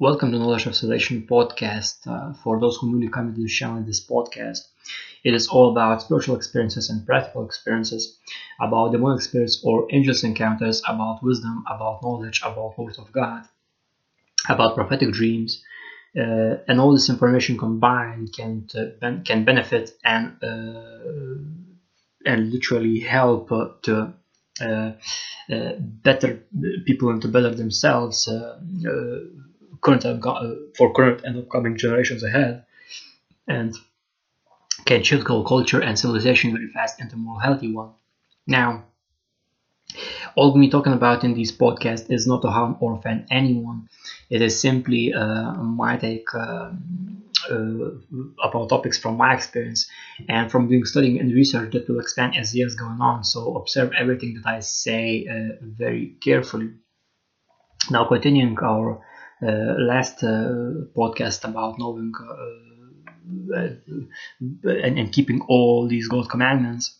Welcome to Knowledge of Salvation podcast. Uh, for those who newly come to the channel, this podcast, it is all about spiritual experiences and practical experiences, about demonic experience or angels encounters, about wisdom, about knowledge, about Word of God, about prophetic dreams, uh, and all this information combined can ben- can benefit and uh, and literally help uh, to uh, uh, better people and to better themselves uh, current for current and upcoming generations ahead, and can shift culture and civilization very fast into a more healthy one. Now, all we're talking about in this podcast is not to harm or offend anyone. It is simply uh, my take uh, uh, about topics from my experience and from doing studying and research that will expand as years going on. So observe everything that I say uh, very carefully. Now, continuing our uh, last uh, podcast about knowing uh, and, and keeping all these God commandments.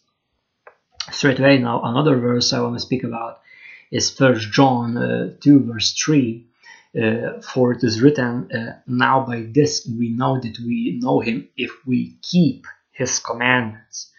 Straight away now, another verse I want to speak about is First John uh, 2 verse 3. Uh, for it is written, uh, Now by this we know that we know him if we keep his commandments.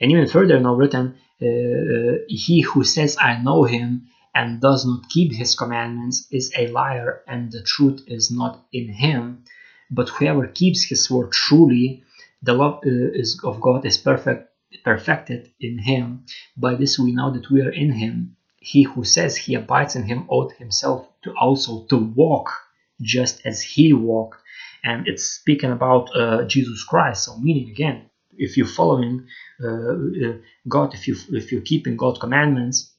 And even further now written, He who says I know him and does not keep his commandments is a liar, and the truth is not in him. But whoever keeps his word truly, the love uh, is of God is perfect, perfected in him. By this we know that we are in him. He who says he abides in him ought himself to also to walk just as he walked. And it's speaking about uh, Jesus Christ. So meaning again, if you're following uh, uh God, if you if you're keeping God's commandments,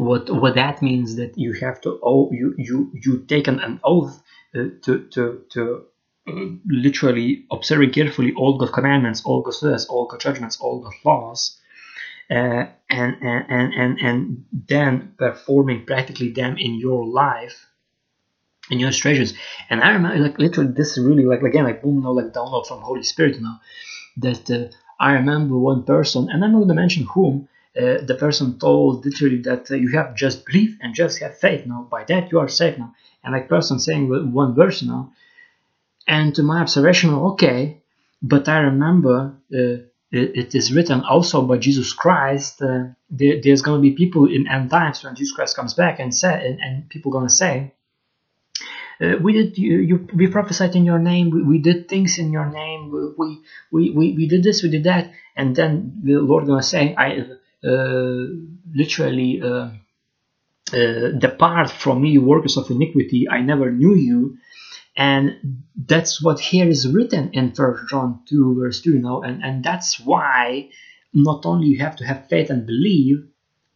what what that means that you have to oh you you you taken an oath uh, to to to uh, literally observing carefully all God's commandments, all God's laws, all God's judgments, all God's laws, uh, and, and and and and then performing practically them in your life, in your situations. And I remember, like literally, this is really like again, like boom, you know, like download from Holy Spirit, you know, that uh, I remember one person, and I'm not going to mention whom, uh, the person told literally that uh, you have just believe and just have faith now. By that you are saved now. And like person saying one verse now and to my observation okay but i remember uh, it, is written also by jesus christ uh, there, there's going to be people in end times when jesus christ comes back and say and, and people going to say uh, we did you, you we prophesied in your name we, we did things in your name we, we we we did this we did that and then the lord gonna say i literally uh, uh, depart from me, workers of iniquity, I never knew you. And that's what here is written in First John 2, verse 2, you know, and, and that's why not only you have to have faith and believe,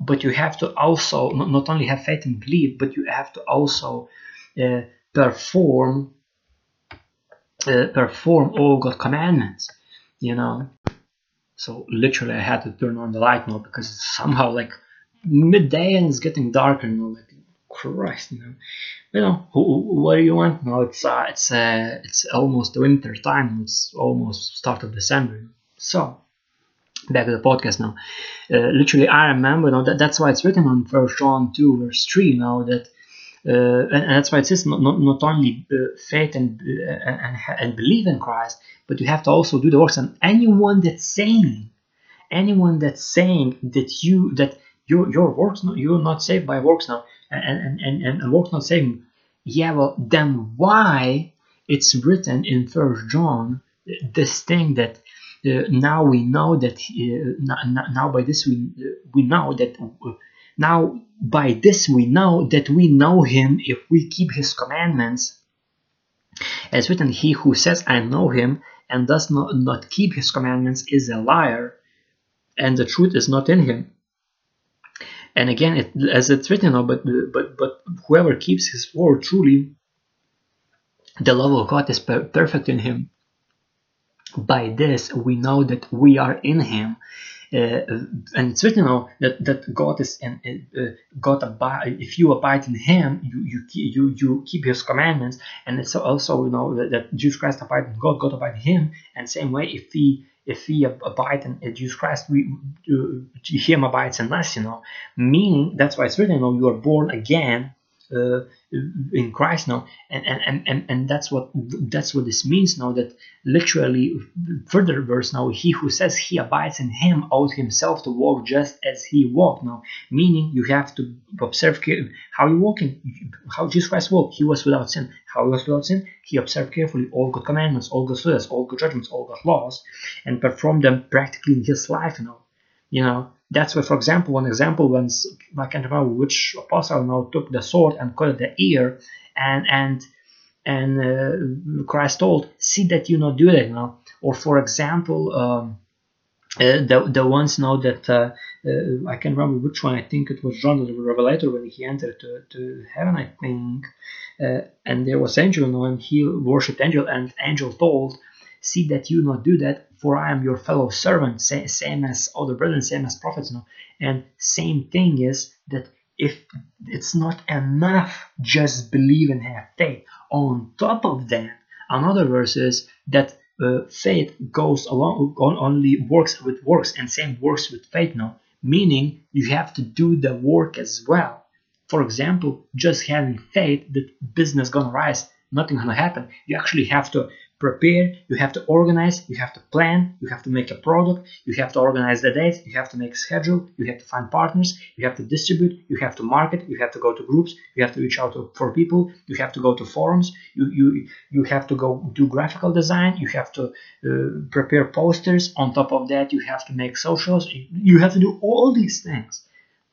but you have to also not, not only have faith and believe, but you have to also uh, perform uh, perform all God's commandments. You know, so literally, I had to turn on the light now because it's somehow like midday and it's getting darker. Know, like Christ, you know. You know, what do you want? No, it's uh, it's uh, it's almost winter time. It's almost start of December. So back to the podcast now. Uh, literally, I remember. Know, that, that's why it's written on First John two verse three. Know that uh, and, and, that's why it says not, not, not only uh, faith and, uh, and, and believe in Christ, but you have to also do the works. And anyone that's saying, anyone that's saying that you that your your works you're not saved by works now, and and and, and works not saving, yeah, well then why it's written in First John this thing that uh, now we know that uh, now by this we we know that uh, now, by this we know that we know him if we keep his commandments. As written, he who says, I know him, and does not, not keep his commandments is a liar, and the truth is not in him. And again, it, as it's written, but, but, but whoever keeps his word truly, the love of God is per- perfect in him. By this we know that we are in him and it's written now that, that God is in uh, God abide if you abide in Him you you you you keep His commandments. And it's also you know that, that Jesus Christ abide in God God abide in Him. And same way if we if we abide in Jesus Christ we uh, Him abides in us you know. Meaning that's why it's written you know you are born again uh, in Christ now, and, and, and, and that's what that's what this means now. That literally, further verse now, he who says he abides in him ought himself to walk just as he walked now. Meaning, you have to observe how you walking, how Jesus Christ walked. He was without sin. How he was without sin? He observed carefully all good commandments, all good laws, all good judgments, all good laws, and performed them practically in his life. Know, you know that's why, for example, one example when I can't remember which apostle now took the sword and cut the ear, and and and uh, Christ told, "See that you not do that." Know, or for example, um, uh, the the ones now that uh, uh, I can't remember which one. I think it was John the Revelator when he entered to, to heaven. I think, uh, and there was angel, you know, and he worshipped angel, and angel told see that you not do that, for I am your fellow servant, same as other brethren, same as prophets. No? And same thing is that if it's not enough just believe and have faith, on top of that, another verse is that uh, faith goes along only works with works and same works with faith now meaning you have to do the work as well for example just having faith that business gonna rise nothing gonna happen you actually have to prepare, you have to organize, you have to plan, you have to make a product, you have to organize the dates, you have to make a schedule, you have to find partners, you have to distribute, you have to market, you have to go to groups, you have to reach out to, for people, you have to go to forums, you, you, you have to go do graphical design, you have to uh, prepare posters. On top of that, you have to make socials, you have to do all these things.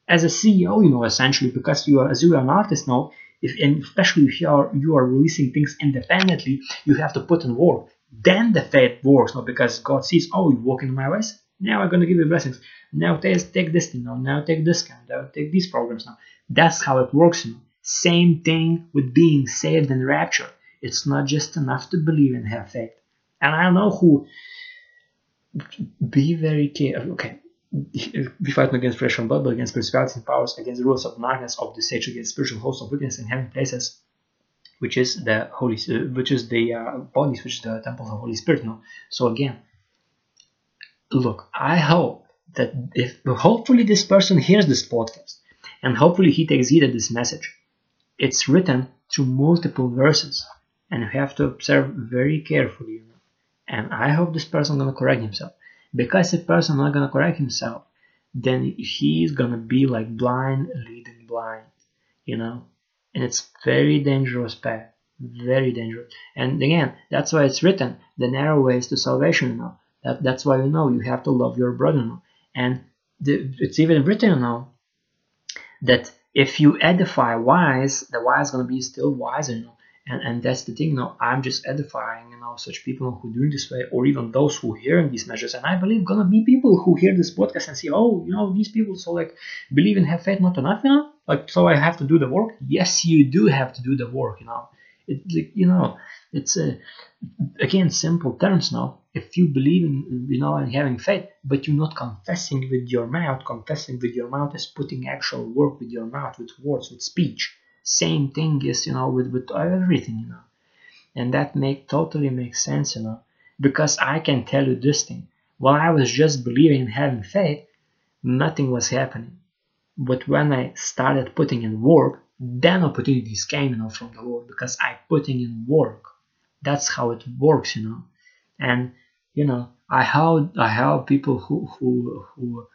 As a CEO, you know, essentially, because you are, as you are an artist now, if and especially if you are you are releasing things independently, you have to put in work. Then the faith works, not because God sees, oh, you walk in my ways. Now I'm gonna give you blessings. Now take take this thing now. Now take this kind. Now take these programs now. That's how it works. You know. Same thing with being saved and raptured. It's not just enough to believe and have faith. And I know who. Be very careful. Okay, we fight against flesh and blood, but against principalities and powers, against the rulers of darkness of this age, against spiritual hosts of wickedness in heavenly places, which is the holy, uh, which is the uh, bodies, which is the temple of the Holy Spirit. No, so again, look, I hope that if hopefully this person hears this podcast, and hopefully he takes heed of this message. It's written through multiple verses, and you have to observe very carefully. And I hope this person gonna correct himself because if person not gonna correct himself, then he's gonna be like blind leading blind, you know, and it's very dangerous path, very dangerous. And again, that's why it's written the narrow ways to salvation. You know, that that's why you know you have to love your brother. You know? and the, it's even written you know that if you edify wise, the wise is gonna be still wiser. You know, and and that's the thing now i'm just edifying you know such people who doing this way or even those who hearing these measures. And i believe gonna be people who hear this podcast and see oh you know these people so like believe and have faith not enough you know like so i have to do the work? Yes you do have to do the work you know. It you know it's a again simple terms now if you believe in you know and having faith but you're not confessing with your mouth confessing with your mouth is putting actual work with your mouth with words with speech same thing is you know with with everything you know. And that make totally makes sense you know. Because i can tell you this thing. While i was just believing and having faith nothing was happening. But when i started putting in work then opportunities came you know from the lord because i putting in work. That's how it works you know. And you know i help i help people who who who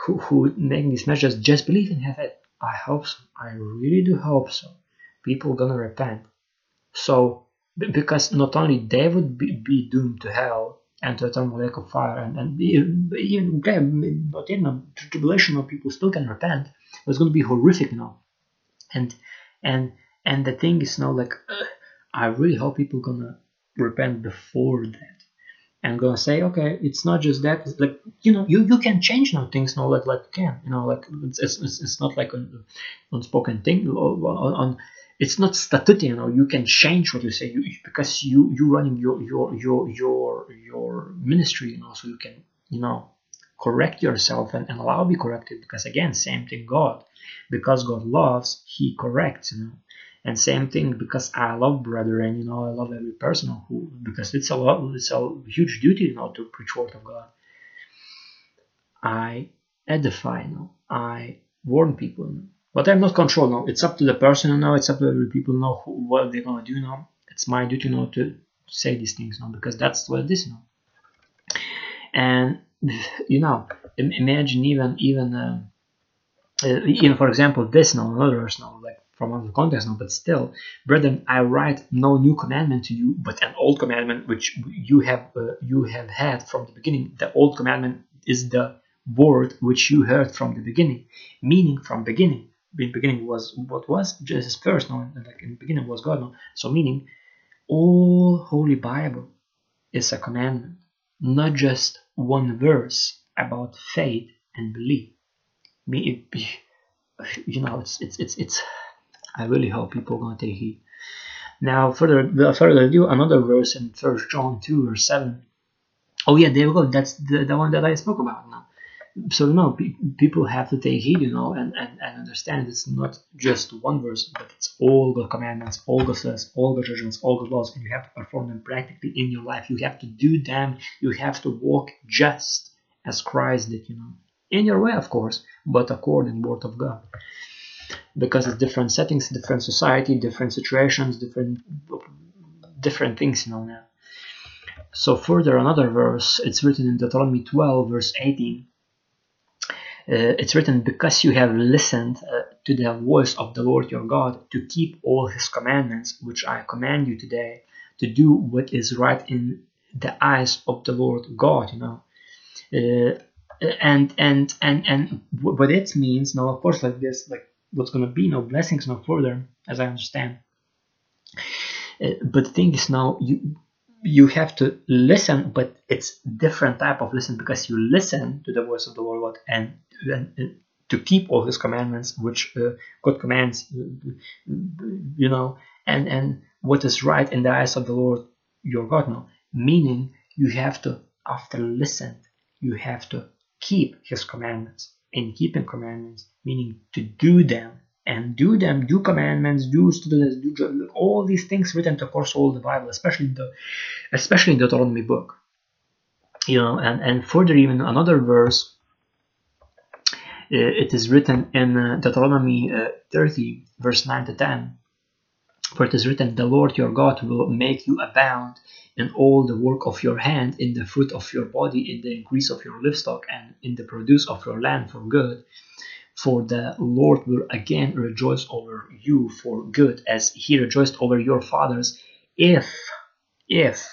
who, who make these measures just believe and have faith I hope so. I really do hope so. People gonna repent. So because not only they would be, be doomed to hell and to eternal lake of fire, and, and even okay, but in a tribulation, of people still can repent. It's gonna be horrific, know. And and and the thing is now, like, uh, I really hope people gonna repent before that and gonna say, okay, it's not just that. It's like you know, you, you can change now things now like like can you know like it's it's, it's not like an unspoken thing on, on it's not statute you know you can change what you say you, because you you running your your your your your ministry you know so you can you know correct yourself and, and allow be corrected because again same thing God because God loves he corrects you know and same thing because I love brethren, you know, I love every person who because it's a lot, it's a huge duty, you know, to preach word of God. I edify, you know, I warn people, But I'm not control now. It's up to the person now. It's up to the people know who, what they're gonna do now. It's my duty now to say these things now because that's what it is now. And you know, imagine even even uh, uh, even for example this now another verse now like from other context now, but still, brethren, I write no new commandment to you, but an old commandment which you have uh, you have had from the beginning. The old commandment is the word which you heard from the beginning, meaning from beginning. In the beginning was what was Jesus first, no, like in the beginning was God, no. So meaning, all Holy Bible is a commandment, not just one verse about faith and belief. Me, it, you know, it's it's it's it's I really hope people are going to take heed. Now, further, uh, further ado, another verse in First John 2, verse 7. Oh, yeah, there we go. That's the, the one that I spoke about now. So, know, pe- people have to take heed, you know, and, and, and understand it's not just one verse, but it's all the commandments, all the laws, all the judgments, all the laws, and you have to perform them practically in your life. You have to do them. You have to walk just as Christ did, you know. In your way, of course, but according word of God because it's different settings, different society, different situations, different different things, you know. Now. So further, another verse. It's written in Deuteronomy 12, verse 18. Uh, it's written, Because you have listened uh, to the voice of the Lord your God, to keep all his commandments, which I command you today, to do what is right in the eyes of the Lord God, you know. Uh, and and and and what it means now, of course, like this, like what's going to be no blessings no further as i understand. Uh, but the thing is now you you have to listen but it's different type of listen because you listen to the voice of the lord and, and, and to keep all his commandments which uh, god commands you know and and what is right in the eyes of the lord your god now. Meaning you have to after listen you have to keep his commandments in keeping commandments, meaning to do them and do them, do commandments, do students, do all these things written across all the Bible, especially the especially the Deuteronomy book. You know, and, and further even another verse uh, it is written in uh, Deuteronomy uh, 30, verse 9 to 10, for it is written, The Lord your God will make you abound in all the work of your hand, in the fruit of your body, in the increase of your livestock, and in the produce of your land for good. For the Lord will again rejoice over you for good, as he rejoiced over your fathers, if, if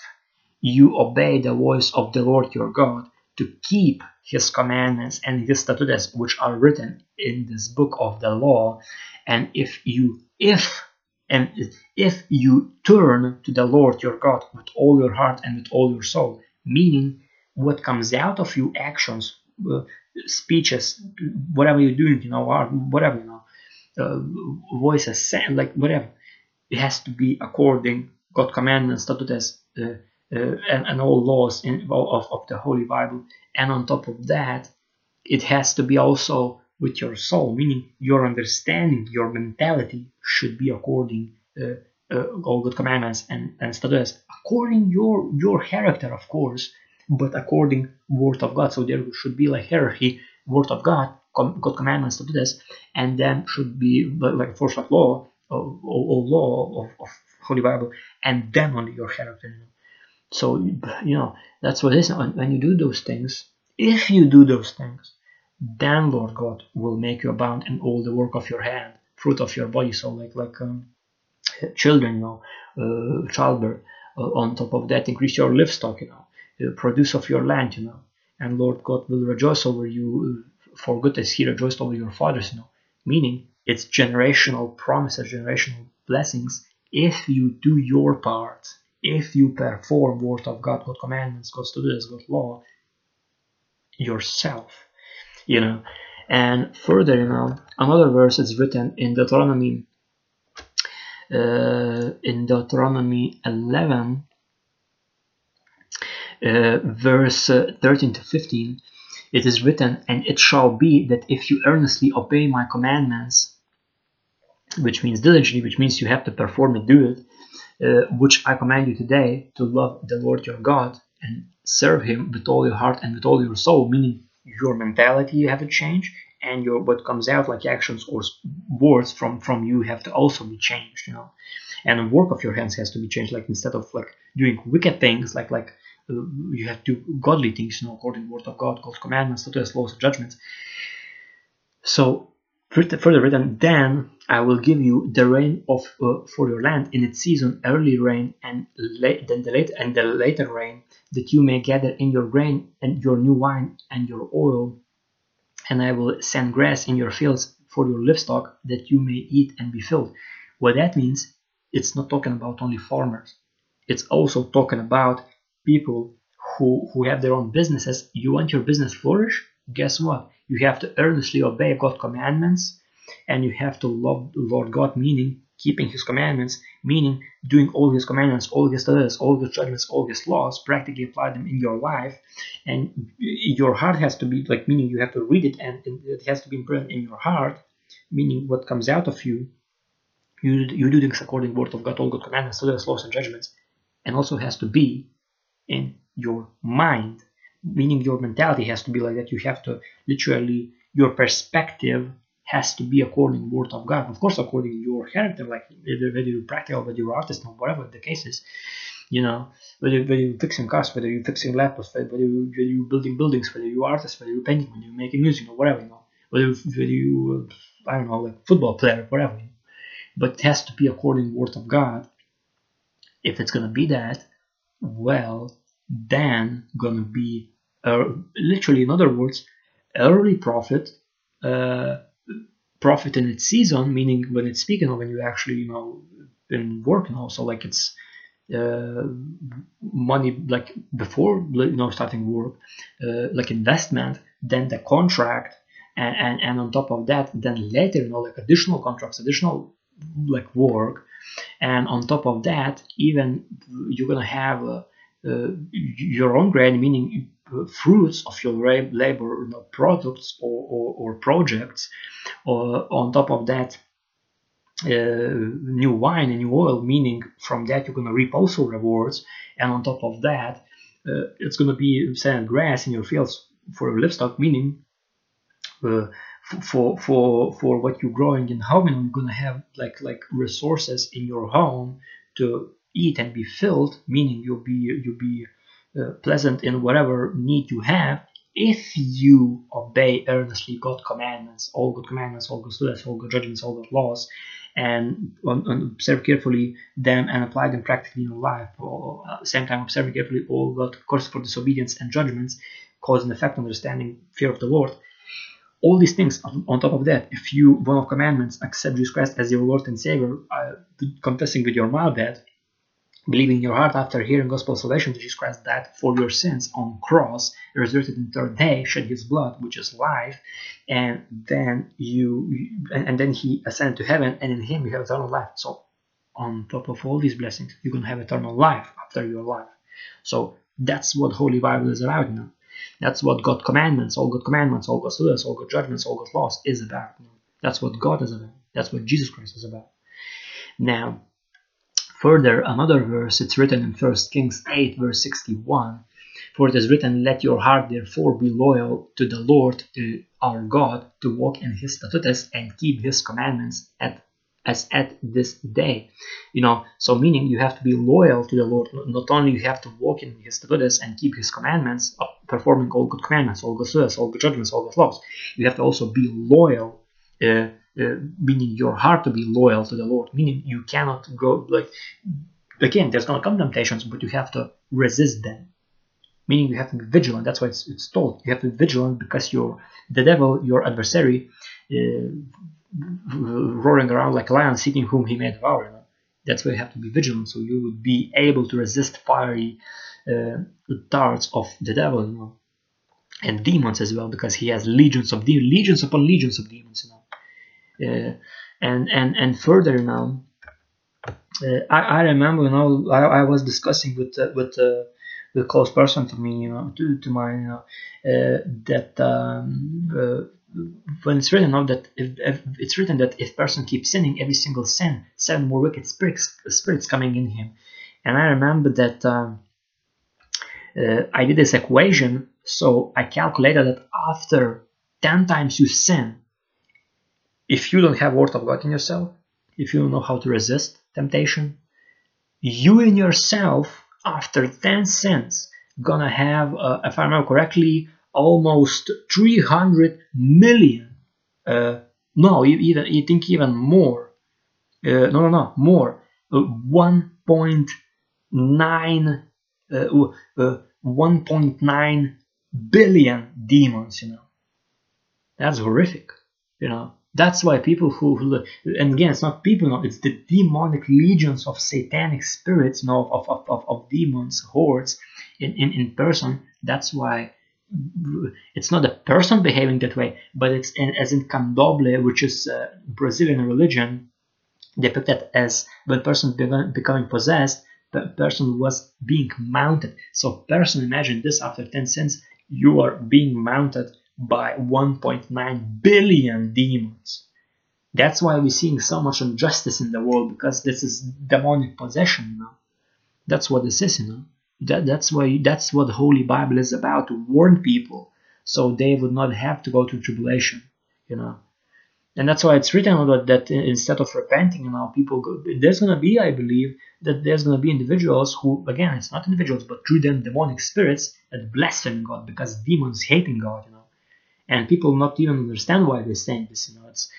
you obey the voice of the Lord your God, to keep his commandments and his statutes which are written in this book of the law, and if you if and if you turn to the Lord your God with all your heart and with all your soul, meaning what comes out of you, actions, uh, speeches, whatever you're doing, you know, art, whatever, you know, uh, voices, like whatever, it has to be according God commandments, statutes, uh, uh, and, and all laws in, of, of the Holy Bible. And on top of that, it has to be also with your soul, meaning your understanding, your mentality should be according uh, uh, all good commandments and, and statutes, according your your character, of course, but according word of God. So there should be like hierarchy, word of God, com- God commandments, statutes, and then should be like first like law or, or, law of, of Holy Bible, and then only your character. So you know that's what it is. When you do those things, if you do those things, then Lord God will make you abound in all the work of your hand, fruit of your body. So like like um, children, you know, uh, childbirth. Uh, on top of that, increase your livestock, you know, uh, produce of your land, you know, and Lord God will rejoice over you uh, for good as He rejoiced over your fathers, you know. Meaning, it's generational promises, generational blessings if you do your part, if you perform word of God, God commandments, God statutes, God's law yourself you know. And further, you know, another verse is written in Deuteronomy, uh, in Deuteronomy 11, uh, verse uh, 13 to 15. It is written, And it shall be that if you earnestly obey my commandments, which means diligently, which means you have to perform and do it, uh, which I command you today, to love the Lord your God and serve him with all your heart and with all your soul, meaning your mentality you have to change and your what comes out like actions or words from from you have to also be changed you know? And the work of your hands has to be changed like instead of like doing wicked things like like uh, you have to do godly things you know according to the word of god god's commandments statutes laws and judgments. So further written then i will give you the rain of uh, for your land in its season early rain and late then the late and the later rain that you may gather in your grain and your new wine and your oil and i will send grass in your fields for your livestock that you may eat and be filled. What that means it's not talking about only farmers. It's also talking about people who who have their own businesses. You want your business flourish? Guess what? You have to earnestly obey God's commandments and you have to love the Lord God, meaning keeping His commandments, meaning doing all His commandments, all His laws, all His judgments, all His laws, practically apply them in your life. And your heart has to be like, meaning you have to read it and it has to be imprinted in your heart, meaning what comes out of you. You, you do things according to the word of God, all good commandments, laws, and judgments, and also has to be in your mind meaning your mentality has to be like that you have to literally your perspective has to be according word of god. Of course according your character like whether you're practical whether you're artist or whatever the case is you know whether, whether you're fixing cars whether you're fixing laptops whether, you, whether you're building buildings whether you're artist whether you're painting whether you're making music or whatever you know whether, whether you i don't know like football player whatever but it has to be according word of god. If it's to be that well then gonna be uh, literally in other words early profit uh, profit in its season meaning when it's speaking when you actually you know been working also like it's uh, money like before you know starting work uh, like investment then the contract and, and and on top of that then later you know like additional contracts additional like work. And on top of that even you're gonna have uh, uh, your own grain, meaning fruits of your labor, you know, products or, or, or projects. Uh, on top of that, uh, new wine and new oil, meaning from that you're going to reap also rewards. And on top of that, uh, it's going to be sand grass in your fields for your livestock, meaning uh, for for for what you're growing in home, and you're going to have like like resources in your home to eat and be filled, meaning you'll be you'll be uh, pleasant in whatever need you have, if you obey earnestly God's commandments, all good commandments, all good statutes, all good judgments, all good laws, and, and, observe carefully them and apply them practically in your life. Or at the same time, observe carefully all God course for disobedience and judgments, cause and effect, understanding, fear of the Lord. All these things on top of that, if you one of commandments accept Jesus Christ as your Lord and Savior, uh, confessing with your mouth that believing in your heart after hearing gospel salvation Jesus Christ died for your sins on cross, resurrected in third day, shed his blood, which is life, and then you and, and then he ascended to heaven, and in him you have eternal life. So on top of all these blessings, you're gonna have eternal life after your life. So that's what Holy Bible is about now. That's what God commandments, all God commandments, all God's laws, all God judgments, all God's laws is about. That's what God is about. That's what Jesus Christ is about. Now, Further, another verse, it's written in 1 Kings 8, verse 61. For it is written, Let your heart therefore be loyal to the Lord to our God, to walk in his statutes and keep his commandments at as at this day. You know, so meaning you have to be loyal to the Lord. Not only you have to walk in his statutes and keep his commandments, uh, performing all good commandments, all good laws, all good judgments, all good laws. You have to also be loyal uh, uh, meaning your heart to be loyal to the Lord, meaning you cannot go like again. There's gonna come temptations, but you have to resist them. Meaning you have to be vigilant. That's why it's, it's told you have to be vigilant because your the devil, your adversary, uh, roaring around like a lion, seeking whom he may devour. You know? That's why you have to be vigilant, so you would be able to resist fiery uh, darts of the devil. You know? and demons as well because he has legions of demons, legions upon legions of demons you know and and and further now uh, I, I remember you know I, I was discussing with uh, with the close person to me you know to, to my you know that um, when it's written out that if, if, it's written that if person keeps sinning every single sin seven more wicked spirits spirits coming in him. And i remember that um, uh, i did this equation so i calculated that after 10 times you sin, if you don't have word of God in yourself, if you don't know how to resist temptation, you in yourself, after 10 sins, gonna have, uh, if I remember correctly, almost 300 million. Uh, no, even you think even more. Uh, no, no, no, more. Uh, 1.9 uh, uh, 1.9 billion demons. You know, that's horrific. You know, that's why people who, who and again, it's not people, no, it's the demonic legions of satanic spirits, know, of, of, of, of demons, hordes in, in, in person. That's why it's not a person behaving that way, but it's in, as in candomblé, which is uh, Brazilian religion, depicted as when person becoming possessed, the person was being mounted. So person, imagine this after 10 cents, you are being mounted by 1.9 billion demons. That's why we're seeing so much injustice in the world because this is demonic possession, you know. That's what this is, you know. That, that's why that's what the Holy Bible is about to warn people so they would not have to go to tribulation, you know. And that's why it's written that, that instead of repenting, you know, people go, there's gonna be, I believe, that there's gonna be individuals who, again, it's not individuals, but through them demonic spirits that blaspheme God because demons hating God, you know and people not even understand why they're saying this. You know, it's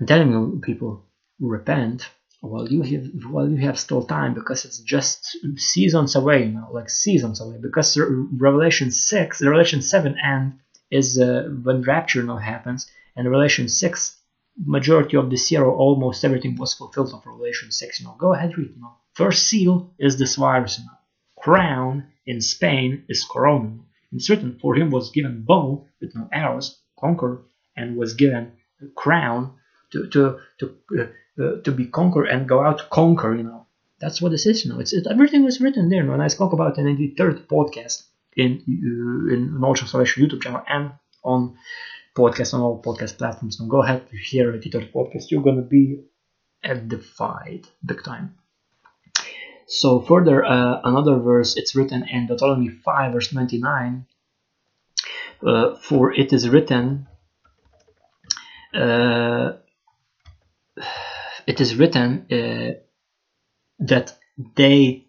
I'm telling people repent while you have while you have still time because it's just seasons away. You know, like seasons away. Because Revelation six, Revelation seven, and is uh, when rapture now happens, and Revelation six. Majority of the year, or almost everything was fulfilled of Revelation 6. You know, go ahead, read. You know, first seal is this virus. You know, crown in Spain is Corona certain for him was given bow with no arrows, conquer, and was given a crown to to to uh, uh, to be conquer and go out to conquer. You know, that's what it says. You know, it's it, everything was written there. You know, and I spoke about it in the third podcast in uh, in Knowledge of Salvation YouTube channel and on podcast on all podcast platforms. So go ahead to hear the third podcast. You're gonna be edified big time. So further, uh, another verse, it's written in Deuteronomy 5 verse 29, uh, for it is written, uh, it is written uh, that they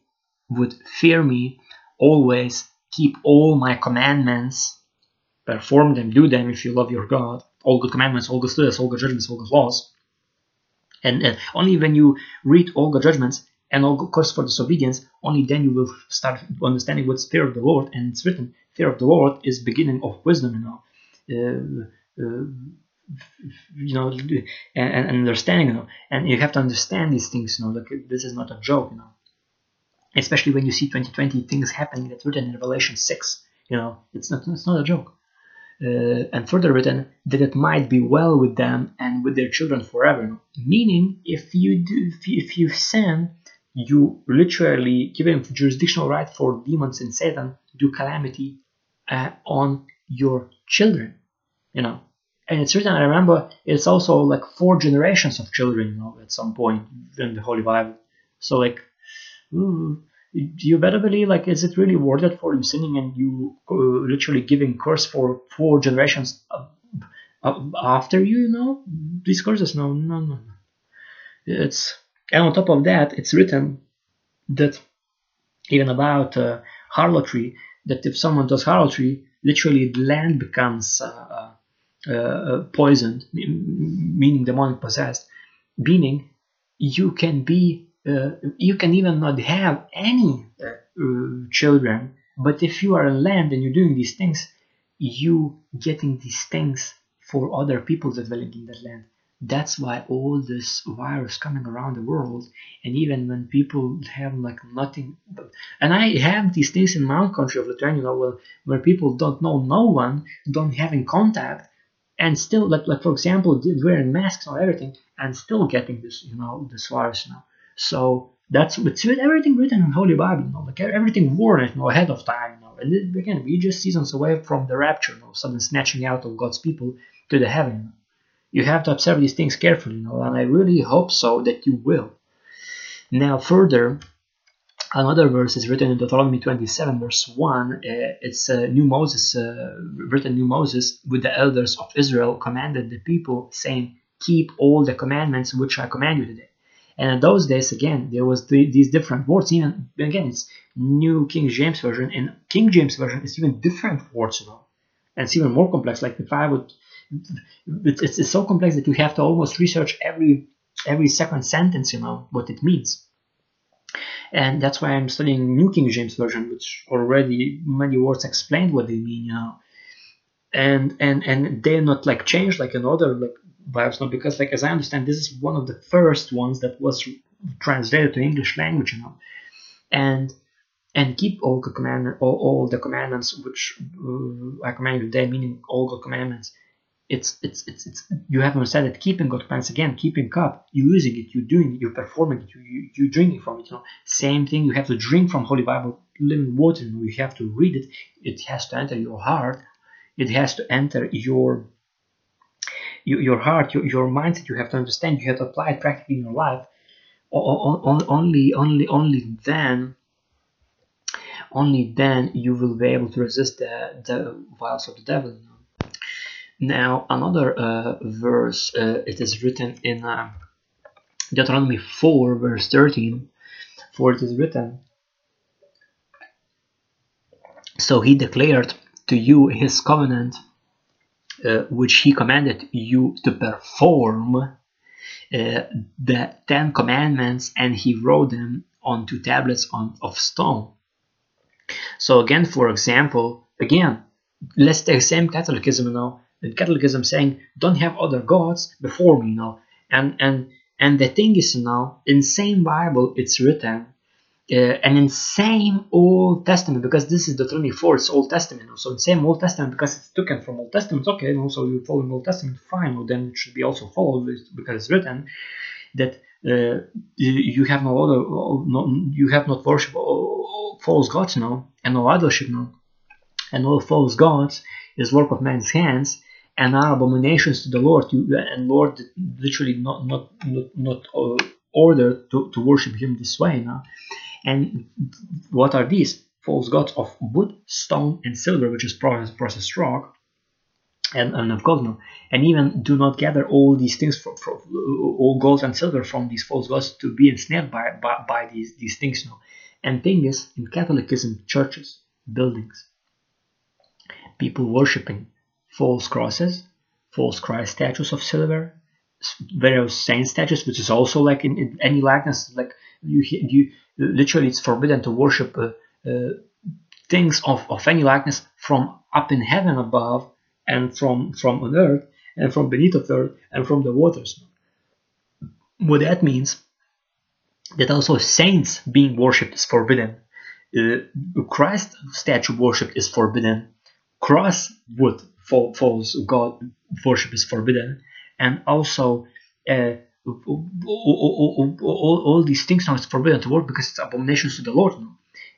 would fear me always, keep all my commandments, perform them, do them if you love your God, all good commandments, all good statutes, all good judgments, all good laws. And only when you read all the judgments and of course for disobedience, only then you will start understanding what's fear of the Lord. And it's written, fear of the Lord is beginning of wisdom, you know. Uh, uh, you know, and, and, understanding, you know, and you have to understand these things, you know, like this is not a joke, you know, especially when you see 2020 things happening that's written in Revelation 6, you know, it's not, it's not a joke. Uh, and further written that it might be well with them and with their children forever. Meaning, if you do, if you, if you sin, you literally giving jurisdictional right for demons and Satan to do calamity uh, on your children, you know. And it's written, I remember, it's also like four generations of children, you know, at some point in the Holy Bible. So like, ooh, you better believe, like, is it really worth it for you sinning and you uh, literally giving curse for four generations after you, you know? These curses, no, no, no, no. It's and on top of that, it's written that even about uh, harlotry, that if someone does harlotry, literally the land becomes uh, uh, uh poisoned, meaning demonic possessed, meaning you can be, uh, you can even not have any uh, children, but if you are on land and you're doing these things, you getting these things for other people that dwelling in that land that's why all this virus coming around the world and even when people have like nothing and i have these things in my own country of lithuania where, where people don't know no one don't having contact and still like, like for example wearing masks or everything and still getting this you know this virus now. So that's it's everything written in holy bible you know like everything warned you know ahead of time you know. And it, again we just seasons away from the rapture you know sudden snatching out of god's people to the heaven you have to observe these things carefully, you know, and I really hope so that you will. Now, further, another verse is written in Deuteronomy 27 verse 1 uh, it's uh, new Moses uh, written new Moses with the elders of Israel commanded the people saying keep all the commandments which I command you today. And in those days again there was the, these different words even again it's new King James version and King James version is even different words you know. And it's even more complex like if I would it's, it's so complex that you have to almost research every every second sentence you know what it means. And that's why I'm studying New King James Version, which already many words explained what they mean, you know, and and and they're not like changed like another like Bibles, no, because like as I understand, this is one of the first ones that was translated to English language, you know, and and keep all the commandment all, all the commandments which uh, I command you today, meaning all the commandments it's it's it's, it's you haven't said it keeping God plans again, keeping cup, you're using it, you're doing it, you're performing it, you, you you drinking from it. You know, same thing. You have to drink from Holy Bible, living water. You have to read it. It has to enter your heart. It has to enter your your, your heart, your, your mindset. You have to understand. You have to apply it practically in your life. Only only only then only then you will be able to resist the the vials of the devil. Now, another uh, verse, uh, it is written in uh, Deuteronomy 4, verse 13, for it is written, So he declared to you his covenant, uh, which he commanded you to perform, uh, the Ten Commandments, and he wrote them on two tablets on, of stone. So again, for example, again, let's take the same Catholicism now and Catholicism saying don't have other gods before me, you know. And and and the thing is now in same Bible it's written uh, and in same Old Testament because this is the 24th it's Old Testament so in same Old Testament because it's taken from Old Testament okay and also you follow Old Testament fine well then it should be also followed because it's written that uh, you have no other no, you have not worship false gods now and no idolship now and all false gods is work of man's hands and are abominations to the Lord. You, and Lord literally not not not, not uh, ordered to, to worship Him this way. Now. And what are these? False gods of wood, stone, and silver, which is processed rock, and, and of gold. No. And even do not gather all these things from, from all gold and silver from these false gods to be ensnared by, by, by these, these things. No. And thing is, in Catholicism, churches, buildings, people worshipping false crosses, false Christ statues of silver, various saint statues, which is also like in, in any likeness, like you, you literally it's forbidden to worship uh, uh, things of, of any likeness from up in heaven above and from from on earth and from beneath of earth and from the waters. What that means that also saints being worshipped is forbidden. Uh, Christ statue worship is forbidden. Cross wood false god worship is forbidden, and also uh, all, all, all, these things now is forbidden to work because it's abominations to the Lord.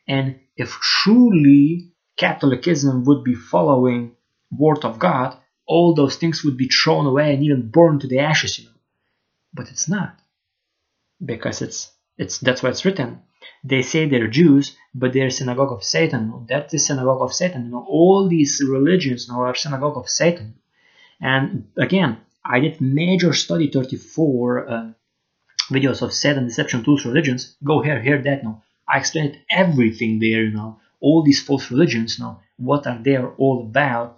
And if truly Catholicism would be following Word of God, all those things would be thrown away and even burned to the ashes, you know. But it's not, because it's it's that's why it's written. They say they're Jews, but they're synagogue of Satan. That's the synagogue of Satan. You know, all these religions now are synagogue of Satan. And again, I did major study 34 uh, videos of Satan deception tools religions. Go here, hear that now. I explained everything there, you know, all these false religions now, what are they all about,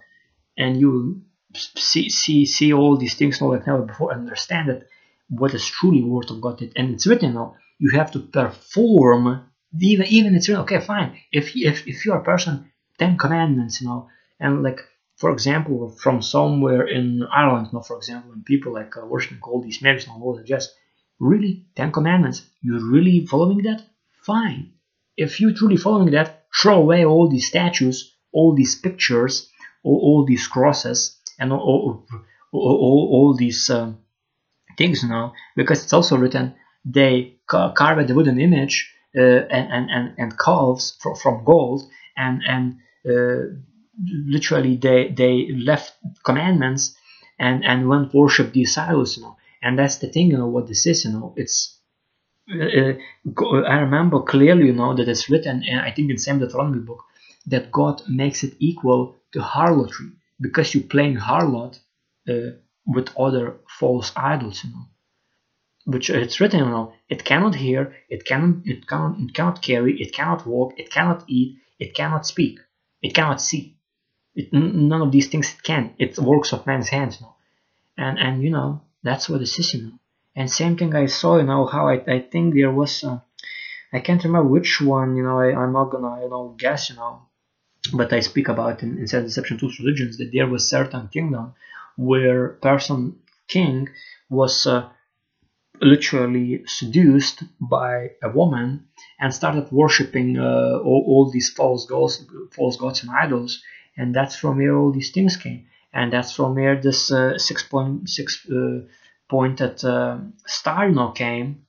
and you see see see all these things now like never before, understand that what is truly word of God, and it's written now you have to perform even even it's written okay fine. If if if you're a person ten commandments you know and like for example from somewhere in ireland you know, for example when people like uh, worshiping all these marriages and all that just really ten commandments you're really following that? Fine. If you're truly following that throw away all these statues all these pictures all, all these crosses and all, all, all, all these uh, things you know because it's also written they carved the wooden image uh, and, and, and calves from, from gold and, and uh, literally they, they left commandments and, and went worship these idols, you know. And that's the thing, you know, what this is, you know, it's uh, I remember clearly, you know, that it's written, uh, I think in same Deuteronomy book, that God makes it equal to harlotry because you're playing harlot uh, with other false idols, you know. Which it's written, know, it cannot hear, it cannot, it cannot, it cannot carry, it cannot walk, it cannot eat, it cannot speak, it cannot see. It, none of these things it can. it works of man's hands, know. And and you know that's what it is, you know. And same thing I saw, you know, how I, I think there was, uh, I can't remember which one, you know, I, I'm not gonna, you know, guess, you know, but I speak about in, in Deception Tools Religions that there was certain kingdom where person king was uh, literally seduced by a woman and started worshipping uh, all, all, these false gods, false gods and idols, and that's from where all these things came, and that's from where this uh, 6.6 uh, pointed uh, star now came,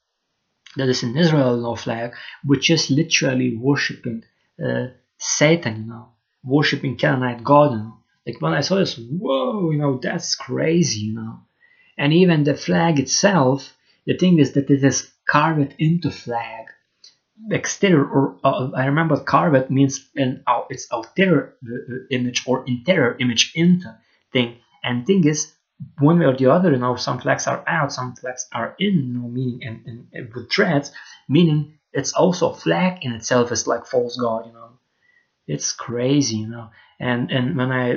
that is in Israel no flag, which is literally worshipping uh, Satan, you know, worshipping Canaanite God, you know. Like when I saw this, whoa, you know, that's crazy, you know. And even the flag itself, the thing is that it is carved into flag. Exterior, or uh, I remember carved means an uh, it's exterior uh, image or interior image into thing. And thing is, one way or the other, you know, some flags are out, some flags are in, you know, meaning and, and with threads, meaning it's also flag in itself is like false god, you know. It's crazy, you know. And and when I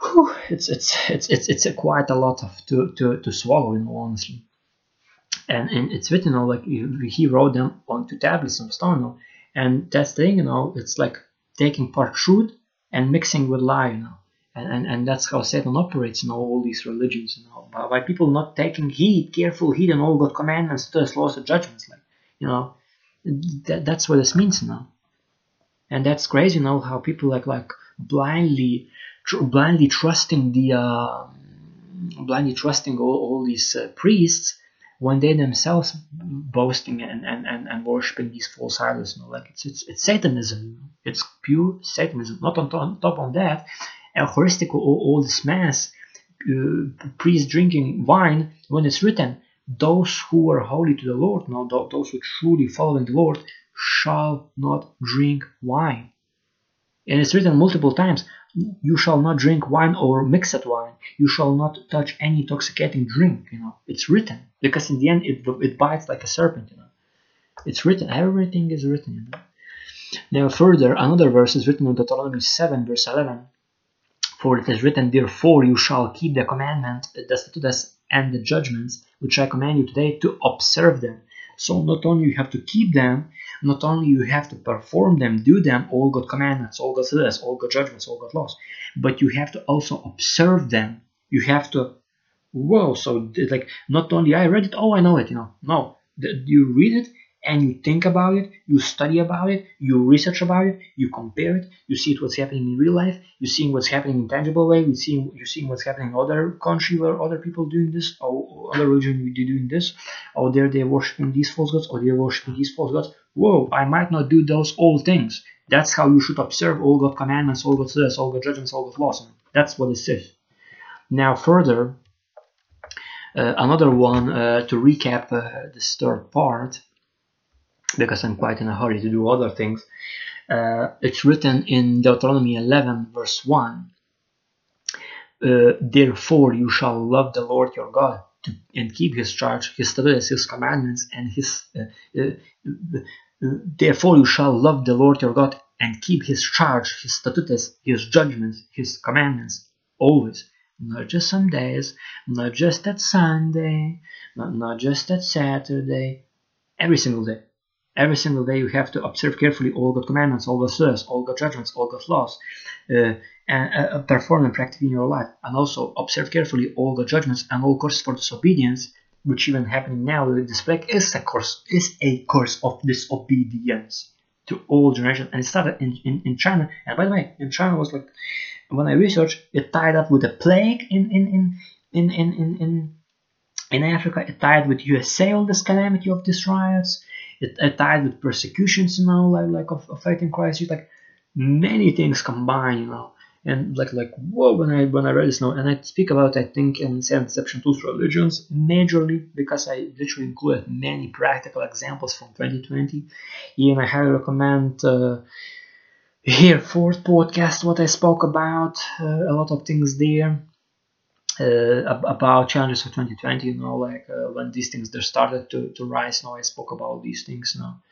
whew, it's it's it's it's it's quite a lot of to to, to swallow, you know, honestly. And and it's written, you know, like he wrote them onto tablets of stone, you know, and that's the thing, you know, it's like taking part truth and mixing with lie, you know? And, and, and that's how Satan operates in all these religions, you know, by, by people not taking heed, careful heed in all God's commandments, his laws and judgments, like, you know, that, that's what this means, you know, and that's crazy, you know, how people like like blindly, tr- blindly trusting the, uh, blindly trusting all, all these uh, priests when they themselves boasting and, and, and, and worshiping these false idols, know, like it's it's, it's Satanism, it's pure Satanism. Not on, on top of that, Eucharistic or all this mass, uh, priest drinking wine, when it's written, those who are holy to the Lord, no, those who truly following the Lord, shall not drink wine. And it's written multiple times, you shall not drink wine or mixed wine. You shall not touch any intoxicating drink. You know, it's written because in the end it, it bites like a serpent. You know, it's written. Everything is written. You know? Now further, another verse is written in Deuteronomy 7, verse 11. For it is written, Therefore you shall keep the commandment, the statutes, and the judgments which I command you today to observe them. So not only you have to keep them, not only you have to perform them, do them, all God commandments, all God statutes, all God judgments, all God laws, but you have to also observe them. You have to, whoa, so like not only I read it, oh I know it, you know, no, you read it and you think about it, you study about it, you research about it, you compare it, you see what's happening in real life, you see what's happening in tangible way, you see you see what's happening in other country where other people doing this, or other religion they doing this, or there they're worshiping these false gods, or they're worshiping these false gods. Whoa, I might not do those all things. That's how you should observe all God commandments, all God says, all God judgments, all God laws. That's what it says. Now further, uh, another one uh, to recap uh, this third part because I'm quite in a hurry to do other things. Uh, it's written in Deuteronomy 11, verse 1. Uh, Therefore, you shall love the Lord your God to, and keep his charge, his statutes, his commandments, and his. Uh, uh, uh, therefore, you shall love the Lord your God and keep his charge, his statutes, his judgments, his commandments, always. Not just some days, not just at Sunday, not, not just at Saturday, every single day. Every single day you have to observe carefully all the commandments, all the laws, all the judgments, all the laws, uh, and uh, perform them practically in your life. And also observe carefully all the judgments and all courses for disobedience, which even happening now with this plague is a course is a course of disobedience to all generations. And it started in, in, in China. And by the way, in China was like when I researched, it tied up with a plague in in in in in in, in, in Africa. It tied with USA all this calamity of these riots it, tied with persecutions, you know, like like of, of faith in Christ. It's like many things combined, you know. and like like whoa when I when I read this now and I speak about I think in Seven Deception Tools Religions majorly because I literally included many practical examples from 2020 and I highly recommend uh, here fourth podcast what I spoke about uh, a lot of things there uh, about challenges for 2020 you know like uh, when these things they started to, to rise now I spoke about these things now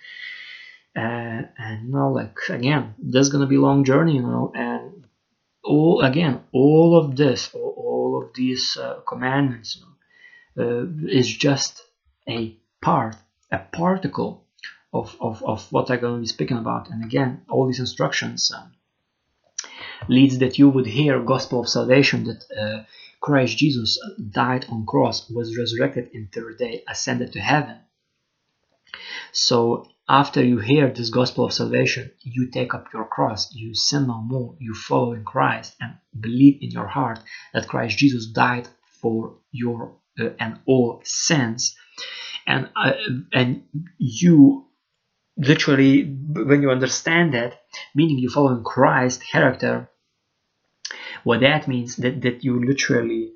uh, and know like again there's gonna be a long journey you know and all again all of this all, all of these uh, commandments you know, uh, is just a part a particle of, of, of what i'm to be speaking about. And again all these instructions um, leads that you would hear gospel of salvation that uh, christ jesus died on cross was resurrected in third day ascended to heaven. So after you hear this gospel of salvation, you take up your cross, you sin no more, you follow in Christ, and believe in your heart that Christ Jesus died for your uh, and all sins, and uh, and you literally when you understand that, meaning you follow in Christ character, what that means that that you literally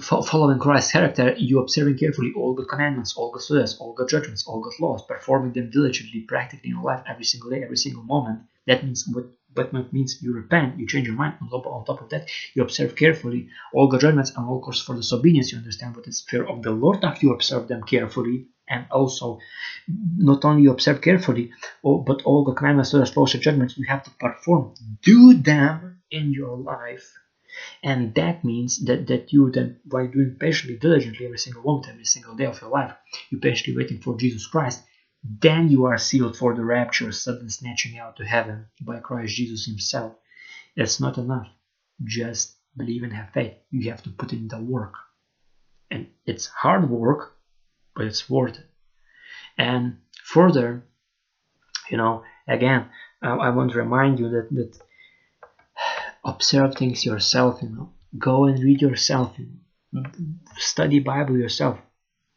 following Christ's character, you observing carefully all the commandments, all the statutes, all the judgments, all the laws, performing them diligently, practically in your life every single day, every single moment. That means what what means you repent, you change your mind. On top, on top of that, you observe carefully all the judgments and all course for disobedience. You understand what is fear of the Lord after you observe them carefully, and also not only observe carefully, oh, but all the commandments, the laws, and judgments you have to perform. Do them in your life and that means that, that you then, by doing patiently, diligently every single moment, every single day of your life, you're patiently waiting for Jesus Christ, then you are sealed for the rapture, sudden snatching out to heaven by Christ Jesus Himself. It's not enough. Just believe and have faith. You have to put in the work. And it's hard work, but it's worth it. And further, you know, again, I want to remind you that, that observe things yourself you know. Go and read yourself study bible yourself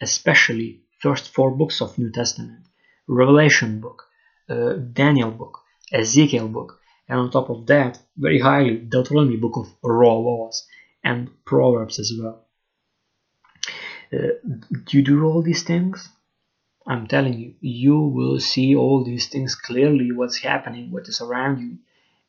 especially first four books of new testament. Revelation book uh, daniel book ezekiel book and on top of that very highly deuteronomy book of raw laws and proverbs as well. Uh, you do all these things? I'm telling you you will see all these things clearly what's happening what is around you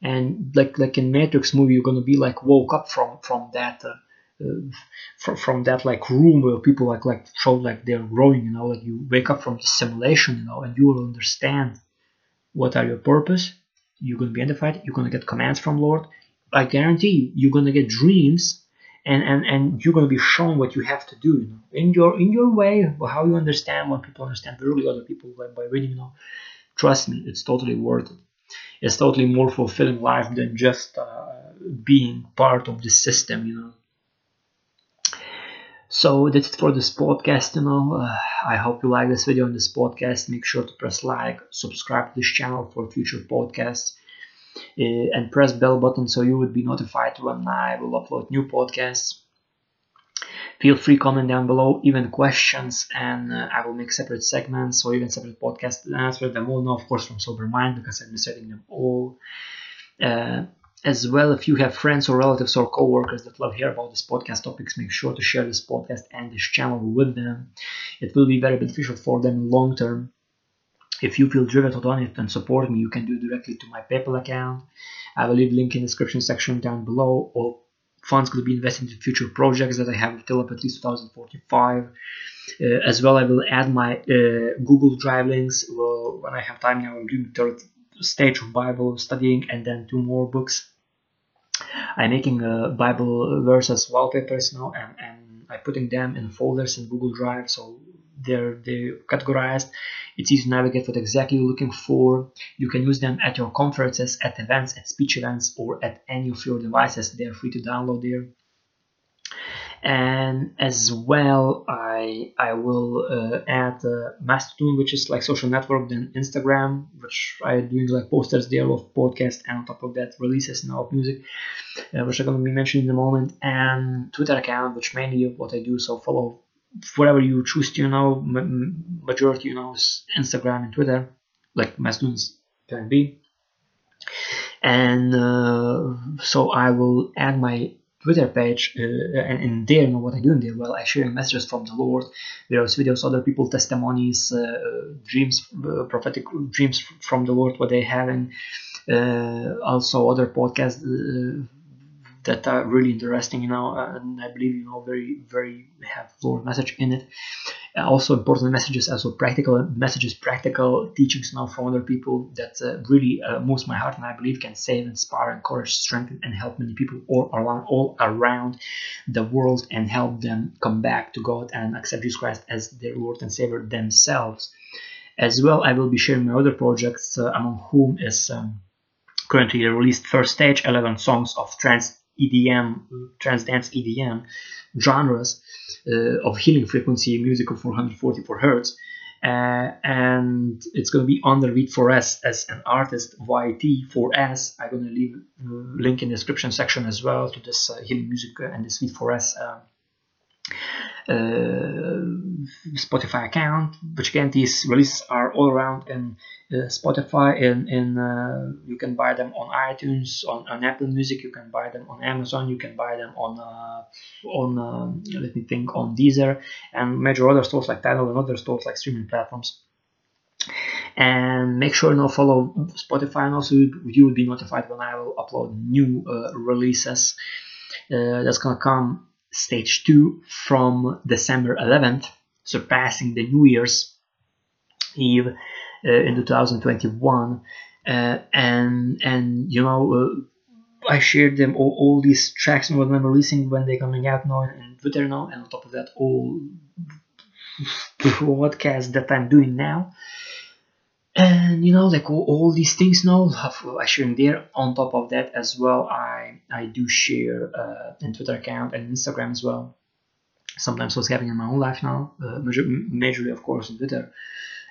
and like like in Matrix movie, you're gonna be like woke up from from that. Uh, uh, from, that like room where people like like show like they're growing you know like you wake up from the simulation you know and you will understand what are your purpose. You're to be identified you're to get commands from lord. I guarantee you you're to get dreams and and and you're to be shown what you have to do you know in your in your way how you understand what people understand really other people by, by reading you know trust me it's totally worth it is totally more fulfilling life than just uh, being part of the system, you know. So that's it for this podcast, you know. Uh, I hope you like this video and this podcast. Make sure to press like, subscribe to this channel for future podcasts, uh, and press bell button so you would be notified when I will upload new podcasts feel free comment down below even questions and uh, i will make separate segments or even separate podcasts to answer them all. Now of course from sober mind because i'm setting them all. Uh, as well if you have friends or relatives or co-workers that love hear about this podcast topics make sure to share this podcast and this channel with them. It will be very beneficial for them long term. If you feel driven to donate and support me you can do directly to my paypal account. I will leave link in the description section down below or funds could be invested in future projects that I have till up at least 2045. Uh, as well, I will add my uh, Google Drive links well, when I have time now. I'm doing third stage of Bible studying and then two more books. I'm making uh, Bible verses wallpapers now and, and I'm putting them in folders in Google Drive so they're they categorized it's easy to navigate what exactly you're looking for. You can use them at your conferences at events at speech events or at any of your devices. They're free to download there. And as well I I will uh, add uh, Mastodon which is like social network then Instagram which I doing like posters there of podcast and on top of that releases now of music uh, which I'm to be mentioning in a moment and Twitter account which mainly what I do so follow whatever you choose to you know majority you know is Instagram and Twitter like Mastodon's can be and uh, so I will add my Twitter page, uh, and in there, you know what I do in there? Well, I share messages from the Lord, various videos, other people testimonies, uh, dreams, uh, prophetic dreams from the Lord, what they have, and uh, also other podcasts uh, that are really interesting, you know, and I believe, you know, very, very have Lord message in it. Uh, also important messages, also practical messages, practical teachings, now from other people that uh, really uh, moves my heart and I believe can save, inspire, encourage, strengthen, and help many people all around, all around the world and help them come back to God and accept Jesus Christ as their Lord and Savior themselves. As well, I will be sharing my other projects, uh, among whom is um, currently released first stage 11 songs of trance EDM, trance dance EDM genres uh, of healing frequency music of 444 hertz. Uh, and it's going to be under V4S as an artist YT4S. I'm going to leave a link in the description section as well to this uh, healing music and this V4S uh, Spotify account, which again these releases are all around in uh, Spotify and uh, you can buy them on iTunes, on, on Apple Music, you can buy them on Amazon, you can buy them on on um, let me think on Deezer and major other stores like Tidal and other stores like streaming platforms. And make sure you know follow Spotify and also you will be notified when I will upload new uh, releases. Uh, that's gonna come stage 2 from December 11th, surpassing the New Year's Eve uh, in 2021. Uh, and and you know uh, I shared them all, all these tracks and what I'm releasing when they're coming out now and Twitter now, and on top of that, all broadcasts that I'm doing now and you know like all, all these things now i share there on top of that as well i i do share uh, in twitter account and instagram as well. Sometimes what's happening in my own life now uh, major, majorly of course on twitter.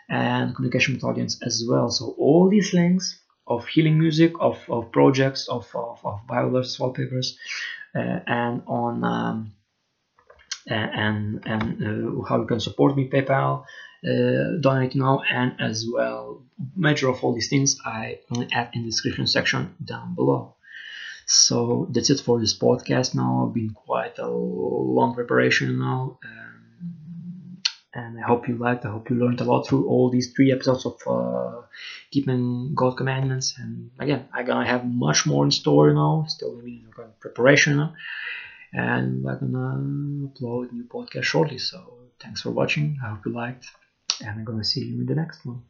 And communication with audience as well. So all these links of healing music of, of projects of, of, of bible verse wallpapers uh, and on um, and and uh, how you can support me paypal uh, donate now and as well major of all these things I will add in the description section down below. So that's it for this podcast now. Been quite a long preparation now. Um, and I hope you liked, I hope you learned a lot through all these three episodes of uh, keeping God commandments. And again, I'm gonna have much more in store now, still in preparation. Now. And I'm gonna upload new podcast shortly. So thanks for watching. I hope you liked and I'm gonna see you in the next one.